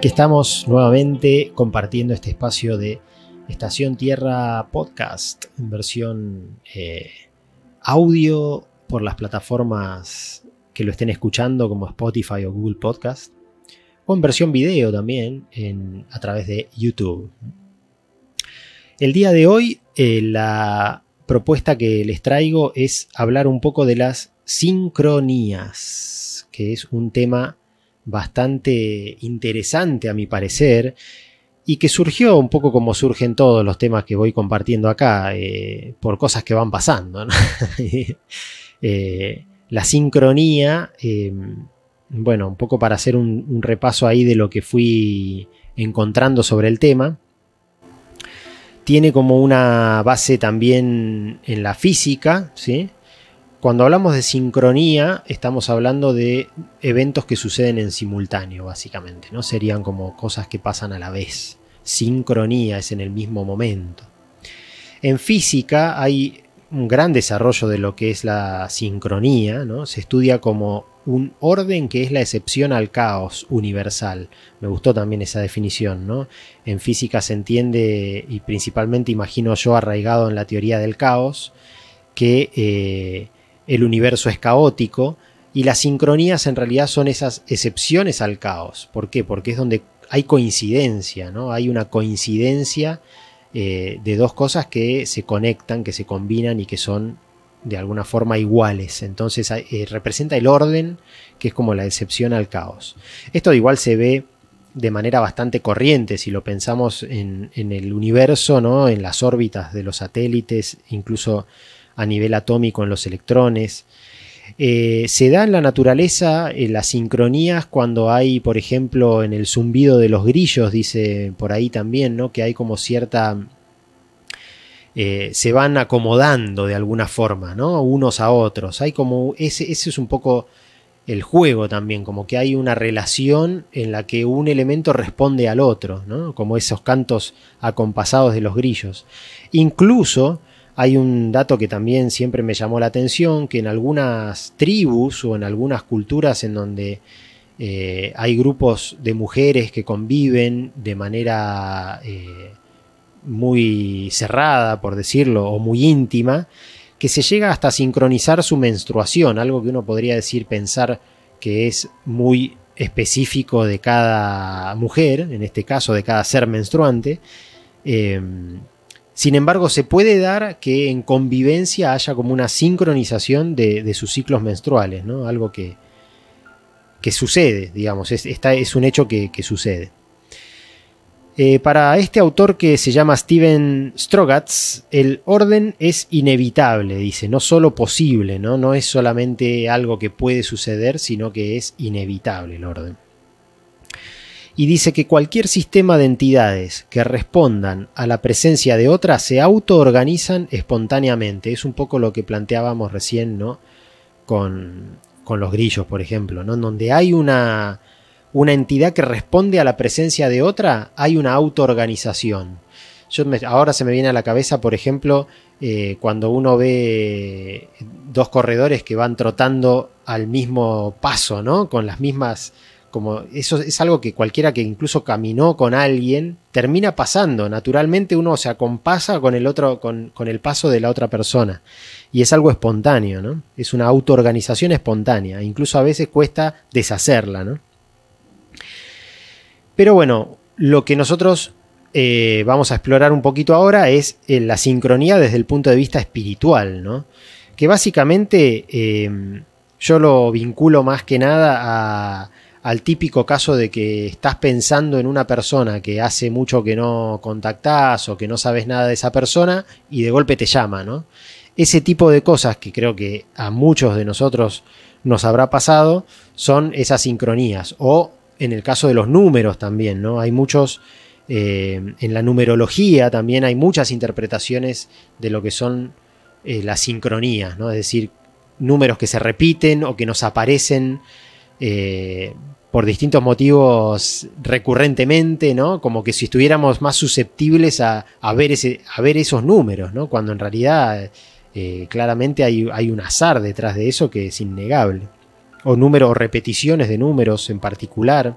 Aquí estamos nuevamente compartiendo este espacio de Estación Tierra Podcast en versión eh, audio por las plataformas que lo estén escuchando como Spotify o Google Podcast o en versión video también a través de YouTube. El día de hoy eh, la propuesta que les traigo es hablar un poco de las sincronías, que es un tema bastante interesante a mi parecer y que surgió un poco como surgen todos los temas que voy compartiendo acá, eh, por cosas que van pasando. Eh, la sincronía, em, bueno, un poco para hacer un, repaso ahí de lo que fui encontrando sobre el tema, tiene como una base también en la física, ¿sí? Cuando hablamos de sincronía, estamos hablando de eventos que suceden en simultáneo, básicamente, ¿no? Serían como cosas que pasan a la vez. Sincronía es en el mismo momento. En física hay un gran desarrollo de lo que es la sincronía, ¿no? Se estudia como un orden que es la excepción al caos universal. Me gustó también esa definición, ¿no? En física se entiende, y principalmente imagino yo arraigado en la teoría del caos, que eh, el universo es caótico y las sincronías en realidad son esas excepciones al caos. ¿Por qué? Porque es donde hay coincidencia, ¿no? Hay una coincidencia eh, de dos cosas que se conectan, que se combinan y que son de alguna forma iguales. Entonces eh, representa el orden, que es como la excepción al caos. Esto igual se ve de manera bastante corriente si lo pensamos en, en el universo, ¿no? en las órbitas de los satélites, incluso a nivel atómico en los electrones. Eh, se da en la naturaleza las sincronías cuando hay, por ejemplo, en el zumbido de los grillos, dice por ahí también, ¿no? Que hay como cierta. Eh, se van acomodando de alguna forma, ¿no? Unos a otros. Hay como. Ese, ese es un poco el juego también, como que hay una relación en la que un elemento responde al otro, ¿no? Como esos cantos acompasados de los grillos. Incluso hay un dato que también siempre me llamó la atención, que en algunas tribus o en algunas culturas en donde eh, hay grupos de mujeres que conviven de manera eh, muy cerrada, por decirlo, o muy íntima, que se llega hasta sincronizar su menstruación, algo que uno podría decir, pensar que es muy específico de cada mujer, en este caso de cada ser menstruante, eh, sin embargo, se puede dar que en convivencia haya como una sincronización de, sus ciclos menstruales, ¿no? Algo que, que sucede, digamos, es, es un hecho que, sucede. Eh, para este autor que se llama Steven Strogatz, el orden es inevitable, dice, no solo posible, ¿no? no es solamente algo que puede suceder, sino que es inevitable el orden y dice que cualquier sistema de entidades que respondan a la presencia de otras se autoorganizan espontáneamente. Es un poco lo que planteábamos recién, ¿no? Con, con los grillos, por ejemplo, ¿no? Donde hay una, una entidad que responde a la presencia de otra, hay una autoorganización. Yo ahora se me viene a la cabeza, por ejemplo, eh, cuando uno ve dos corredores que van trotando al mismo paso, ¿no? Con las mismas como eso es algo que cualquiera que incluso caminó con alguien termina pasando. Naturalmente uno se acompasa con el otro, con, el paso de la otra persona. Y es algo espontáneo, ¿no? Es una autoorganización espontánea. Incluso a veces cuesta deshacerla, ¿no? Pero bueno, lo que nosotros eh, vamos a explorar un poquito ahora es eh, la sincronía desde el punto de vista espiritual, ¿no? Que básicamente eh, yo lo vinculo más que nada a al típico caso de que estás pensando en una persona que hace mucho que no contactás o que no sabes nada de esa persona y de golpe te llama, ¿no? Ese tipo de cosas que creo que a muchos de nosotros nos habrá pasado son esas sincronías o en el caso de los números también, ¿no? Hay muchos, eh, en la numerología también hay muchas interpretaciones de lo que son eh, las sincronías, ¿no? Es decir, números que se repiten o que nos aparecen eh, por distintos motivos recurrentemente, ¿no? Como que si estuviéramos más susceptibles a, ver, ese, a ver esos números, ¿no? Cuando en realidad eh, claramente hay, hay, un azar detrás de eso que es innegable. O números, o repeticiones de números en particular.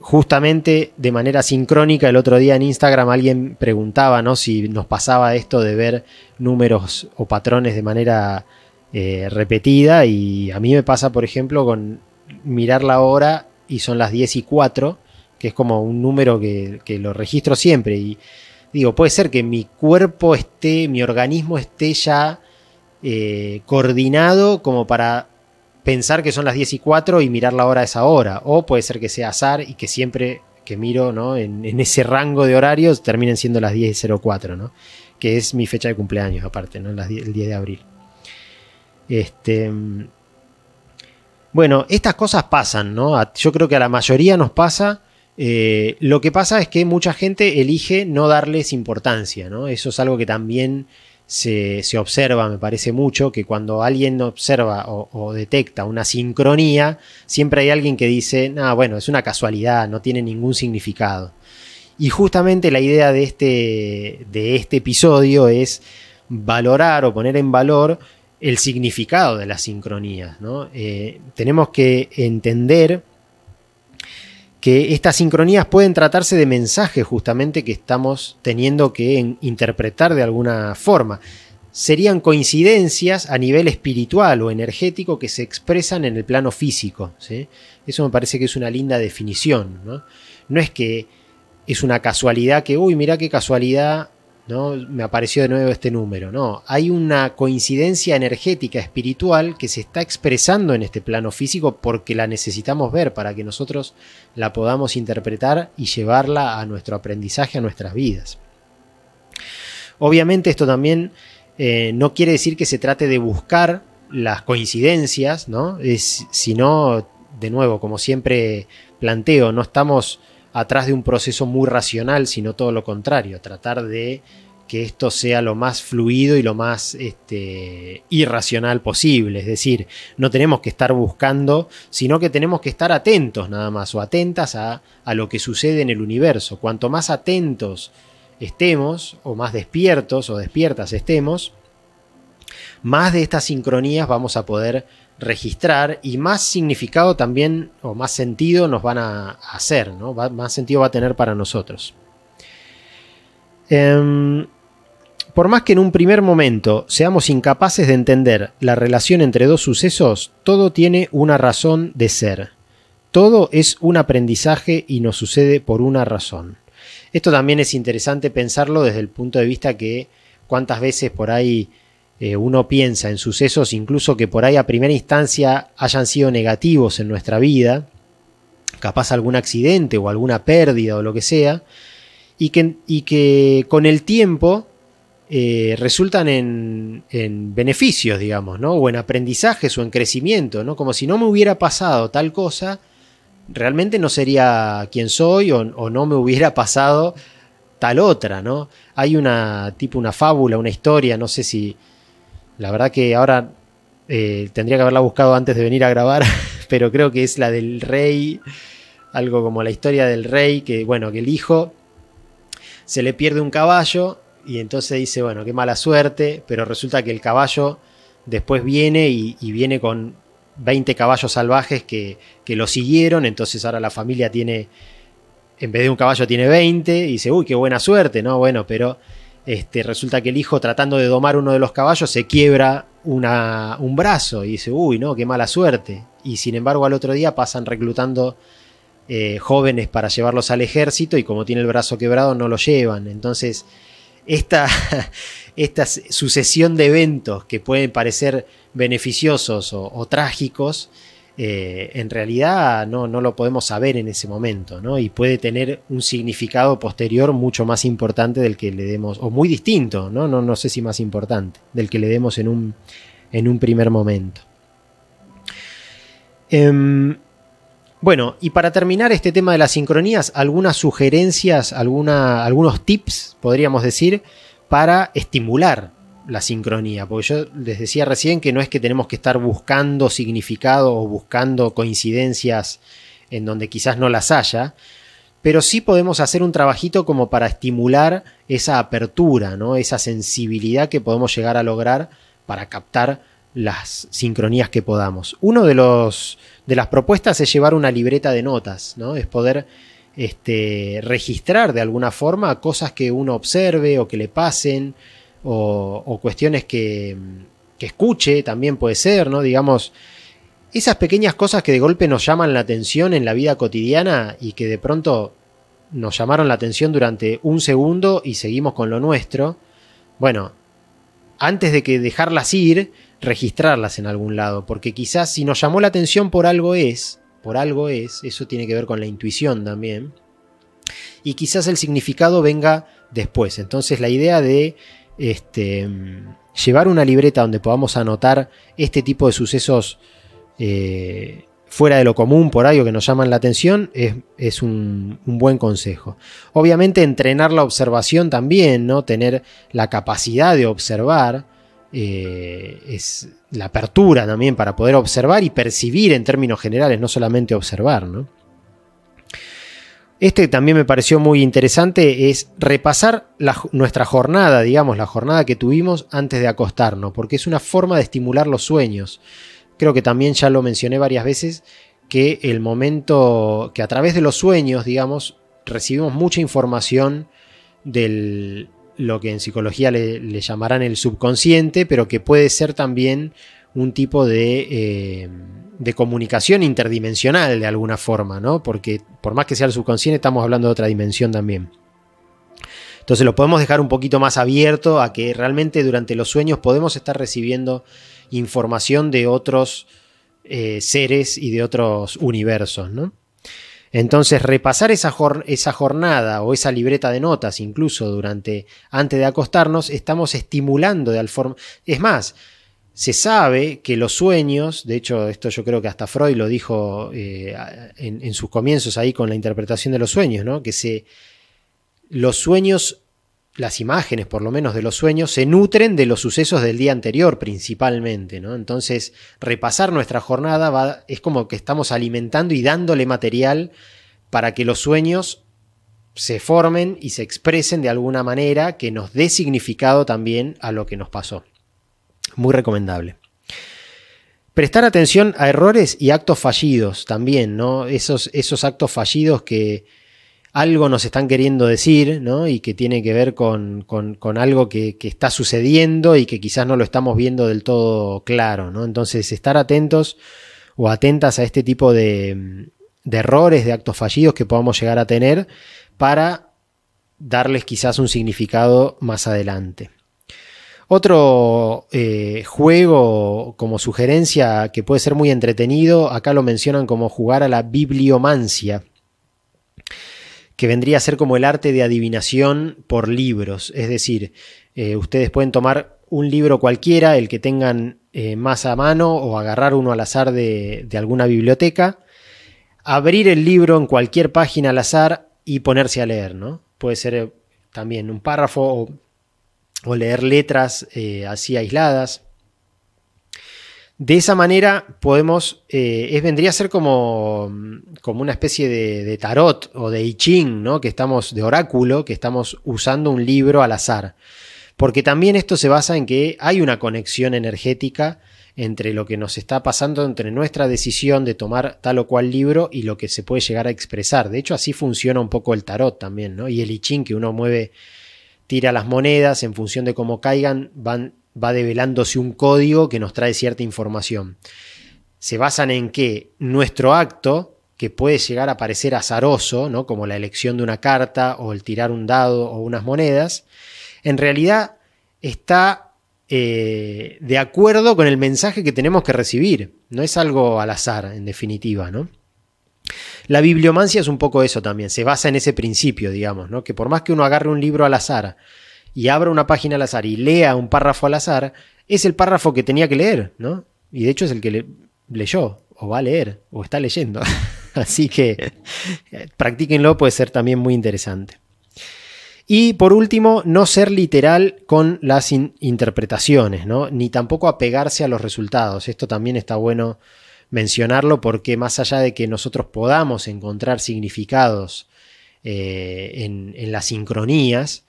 justamente de manera sincrónica el otro día en Instagram alguien preguntaba ¿no? si nos pasaba esto de ver números o patrones de manera eh, repetida y a mí me pasa por ejemplo con mirar la hora y son las 10 y 4 que es como un número que, lo registro siempre y digo puede ser que mi cuerpo esté mi organismo esté ya eh, coordinado como para pensar que son las 10 y 4 y mirar la hora a esa hora. O puede ser que sea azar y que siempre que miro ¿no? en, ese rango de horarios terminen siendo las 10 y 04, ¿no? que es mi fecha de cumpleaños aparte, ¿no? el 10 de abril. Este, bueno, estas cosas pasan, ¿no? Yo creo que a la mayoría nos pasa. Eh, lo que pasa es que mucha gente elige no darles importancia, ¿no? Eso es algo que también se, observa, me parece mucho, que cuando alguien observa o, detecta una sincronía, siempre hay alguien que dice, no, bueno, es una casualidad, no tiene ningún significado. Y justamente la idea de este, de este episodio es valorar o poner en valor el significado de las sincronías. ¿no? Eh, tenemos que entender que estas sincronías pueden tratarse de mensajes justamente que estamos teniendo que interpretar de alguna forma. Serían coincidencias a nivel espiritual o energético que se expresan en el plano físico. Eso me parece que es una linda definición. ¿no? no es que es una casualidad que, uy, mira qué casualidad ¿no? Me apareció de nuevo este número. No, hay una coincidencia energética espiritual que se está expresando en este plano físico porque la necesitamos ver para que nosotros la podamos interpretar y llevarla a nuestro aprendizaje, a nuestras vidas. Obviamente esto también eh, no quiere decir que se trate de buscar las coincidencias, ¿no? Sino, de nuevo, como siempre planteo, no estamos atrás de un proceso muy racional, sino todo lo contrario, tratar de que esto sea lo más fluido y lo más este, irracional posible. Es decir, no tenemos que estar buscando, sino que tenemos que estar atentos nada más o atentas a, a lo que sucede en el universo. Cuanto más atentos estemos, o más despiertos o despiertas estemos, más de estas sincronías vamos a poder registrar y más significado también o más sentido nos van a hacer, ¿no? más sentido va a tener para nosotros. Em, por más que en un primer momento seamos incapaces de entender la relación entre dos sucesos, todo tiene una razón de ser. Todo es un aprendizaje y nos sucede por una razón. Esto también es interesante pensarlo desde el punto de vista que cuántas veces por ahí eh, uno piensa en sucesos incluso que por ahí a primera instancia hayan sido negativos en nuestra vida, capaz algún accidente o alguna pérdida o lo que sea, y que, y que con el tiempo eh, resultan en, beneficios, digamos, ¿no? O en aprendizajes o en crecimiento, ¿no? Como si no me hubiera pasado tal cosa, realmente no sería quien soy o, o no me hubiera pasado tal otra, ¿no? Hay una tipo una fábula, una historia, no sé si la verdad que ahora eh, tendría que haberla buscado antes de venir a grabar, pero creo que es la del rey, algo como la historia del rey, que bueno, que el hijo se le pierde un caballo y entonces dice, bueno, qué mala suerte, pero resulta que el caballo después viene y, viene con 20 caballos salvajes que, que, lo siguieron, entonces ahora la familia tiene, en vez de un caballo tiene 20 y dice, uy, qué buena suerte, ¿no? Bueno, pero este, resulta que el hijo tratando de domar uno de los caballos se quiebra un brazo y dice, uy, no, qué mala suerte. Y sin embargo al otro día pasan reclutando eh, jóvenes para llevarlos al ejército y como tiene el brazo quebrado no lo llevan. Entonces, esta, esta sucesión de eventos que pueden parecer beneficiosos o trágicos, eh, en realidad no, no, lo podemos saber en ese momento, ¿no? Y puede tener un significado posterior mucho más importante del que le demos, o muy distinto, ¿no? No, no sé si más importante, del que le demos en un, en un primer momento. Em, bueno, y para terminar este tema de las sincronías, algunas sugerencias, alguna, algunos tips, podríamos decir, para estimular la sincronía, porque yo les decía recién que no es que tenemos que estar buscando significado o buscando coincidencias en donde quizás no las haya, pero sí podemos hacer un trabajito como para estimular esa apertura, ¿no? esa sensibilidad que podemos llegar a lograr para captar las sincronías que podamos. Uno de los de las propuestas es llevar una libreta de notas, ¿no? Es poder este, registrar de alguna forma cosas que uno observe o que le pasen o, cuestiones que, que, escuche, también puede ser, ¿no? Digamos, esas pequeñas cosas que de golpe nos llaman la atención en la vida cotidiana y que de pronto nos llamaron la atención durante un segundo y seguimos con lo nuestro. Bueno, antes de que dejarlas ir, registrarlas en algún lado, porque quizás si nos llamó la atención por algo es, por algo es, eso tiene que ver con la intuición también, y quizás el significado venga después. Entonces la idea de este, llevar una libreta donde podamos anotar este tipo de sucesos eh, fuera de lo común por algo que nos llaman la atención es, un, buen consejo. Obviamente entrenar la observación también, ¿no? Tener la capacidad de observar, eh, es la apertura también para poder observar y percibir en términos generales, no solamente observar, ¿no? Este también me pareció muy interesante, es repasar nuestra jornada, digamos, la jornada que tuvimos antes de acostarnos, porque es una forma de estimular los sueños. Creo que también ya lo mencioné varias veces, que el momento, que a través de los sueños, digamos, recibimos mucha información del lo que en psicología le, llamarán el subconsciente, pero que puede ser también un tipo de, eh, de, comunicación interdimensional de alguna forma, ¿no? Porque por más que sea el subconsciente, estamos hablando de otra dimensión también. Entonces lo podemos dejar un poquito más abierto a que realmente durante los sueños podemos estar recibiendo información de otros eh, seres y de otros universos, ¿no? Entonces, repasar esa, esa, jornada o esa libreta de notas, incluso durante, antes de acostarnos, estamos estimulando de al forma. Es más, se sabe que los sueños, de hecho, esto yo creo que hasta Freud lo dijo eh, en, sus comienzos ahí con la interpretación de los sueños, ¿no? Que los sueños las imágenes, por lo menos de los sueños, se nutren de los sucesos del día anterior principalmente, ¿no? Entonces, repasar nuestra jornada es como que estamos alimentando y dándole material para que los sueños se formen y se expresen de alguna manera que nos dé significado también a lo que nos pasó. Muy recomendable. Prestar atención a errores y actos fallidos también, ¿no? Esos, esos actos fallidos que, algo nos están queriendo decir, ¿no? Y que tiene que ver con, algo que, está sucediendo y que quizás no lo estamos viendo del todo claro, ¿no? Entonces, estar atentos o atentas a este tipo de, errores, de actos fallidos que podamos llegar a tener para darles quizás un significado más adelante. Otro eh, juego como sugerencia que puede ser muy entretenido, acá lo mencionan como jugar a la bibliomancia que vendría a ser como el arte de adivinación por libros. Es decir, eh, ustedes pueden tomar un libro cualquiera, el que tengan eh, más a mano, o agarrar uno al azar de, alguna biblioteca, abrir el libro en cualquier página al azar y ponerse a leer, ¿no? Puede ser también un párrafo o, leer letras así aisladas. De esa manera podemos, eh, es, vendría a ser como, como una especie de, tarot o de I Ching, ¿no? que estamos, de oráculo, que estamos usando un libro al azar. Porque también esto se basa en que hay una conexión energética entre lo que nos está pasando, entre nuestra decisión de tomar tal o cual libro y lo que se puede llegar a expresar. De hecho, así funciona un poco el tarot también, ¿no? Y el I Ching, que uno mueve, tira las monedas en función de cómo caigan, van va develándose un código que nos trae cierta información. Se basan en que nuestro acto, que puede llegar a parecer azaroso, ¿no? como la elección de una carta o el tirar un dado o unas monedas, en realidad está eh, de acuerdo con el mensaje que tenemos que recibir. No es algo al azar, en definitiva, ¿no? La bibliomancia es un poco eso también, se basa en ese principio, digamos, ¿no? Que por más que uno agarre un libro al azar y abra una página al azar y lea un párrafo al azar, es el párrafo que tenía que leer, ¿no? Y de hecho es el que leyó, o va a leer, o está leyendo. Así que eh, practíquenlo, puede ser también muy interesante. Y por último, no ser literal con las interpretaciones, ¿no? Ni tampoco apegarse a los resultados. Esto también está bueno mencionarlo porque más allá de que nosotros podamos encontrar significados eh, en, las sincronías,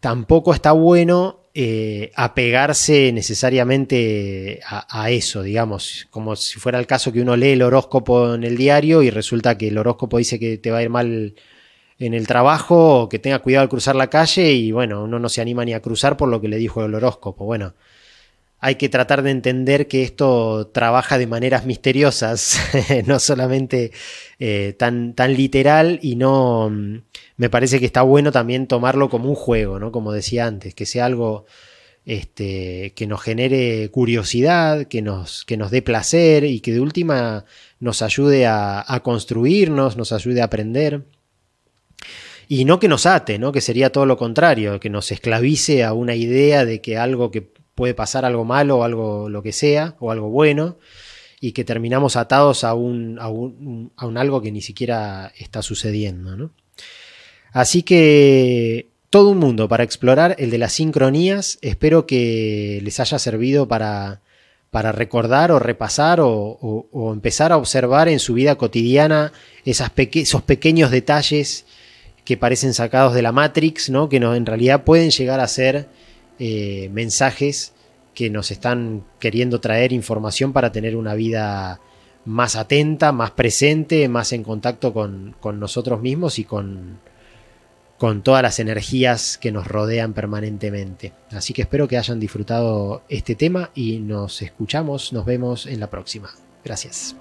tampoco está bueno eh, apegarse necesariamente a, eso, digamos, como si fuera el caso que uno lee el horóscopo en el diario y resulta que el horóscopo dice que te va a ir mal en el trabajo o que tenga cuidado al cruzar la calle y bueno, uno no se anima ni a cruzar por lo que le dijo el horóscopo. Bueno, hay que tratar de entender que esto trabaja de maneras misteriosas, no solamente eh, tan, tan literal y no me parece que está bueno también tomarlo como un juego, ¿no? Como decía antes, que sea algo este, que nos genere curiosidad, que nos, que nos dé placer y que de última nos ayude a, construirnos, nos ayude a aprender. Y no que nos ate, ¿no? Que sería todo lo contrario, que nos esclavice a una idea de que algo que puede pasar algo malo o algo lo que sea, o algo bueno, y que terminamos atados a un, a un, a un algo que ni siquiera está sucediendo, ¿no? Así que todo un mundo para explorar, el de las sincronías. Espero que les haya servido para, para recordar o repasar o, empezar a observar en su vida cotidiana esos pequeños detalles que parecen sacados de la Matrix, ¿no? que en realidad pueden llegar a ser eh, mensajes que nos están queriendo traer información para tener una vida más atenta, más presente, más en contacto con nosotros mismos y con, con todas las energías que nos rodean permanentemente. Así que espero que hayan disfrutado este tema y nos escuchamos, nos vemos en la próxima. Gracias.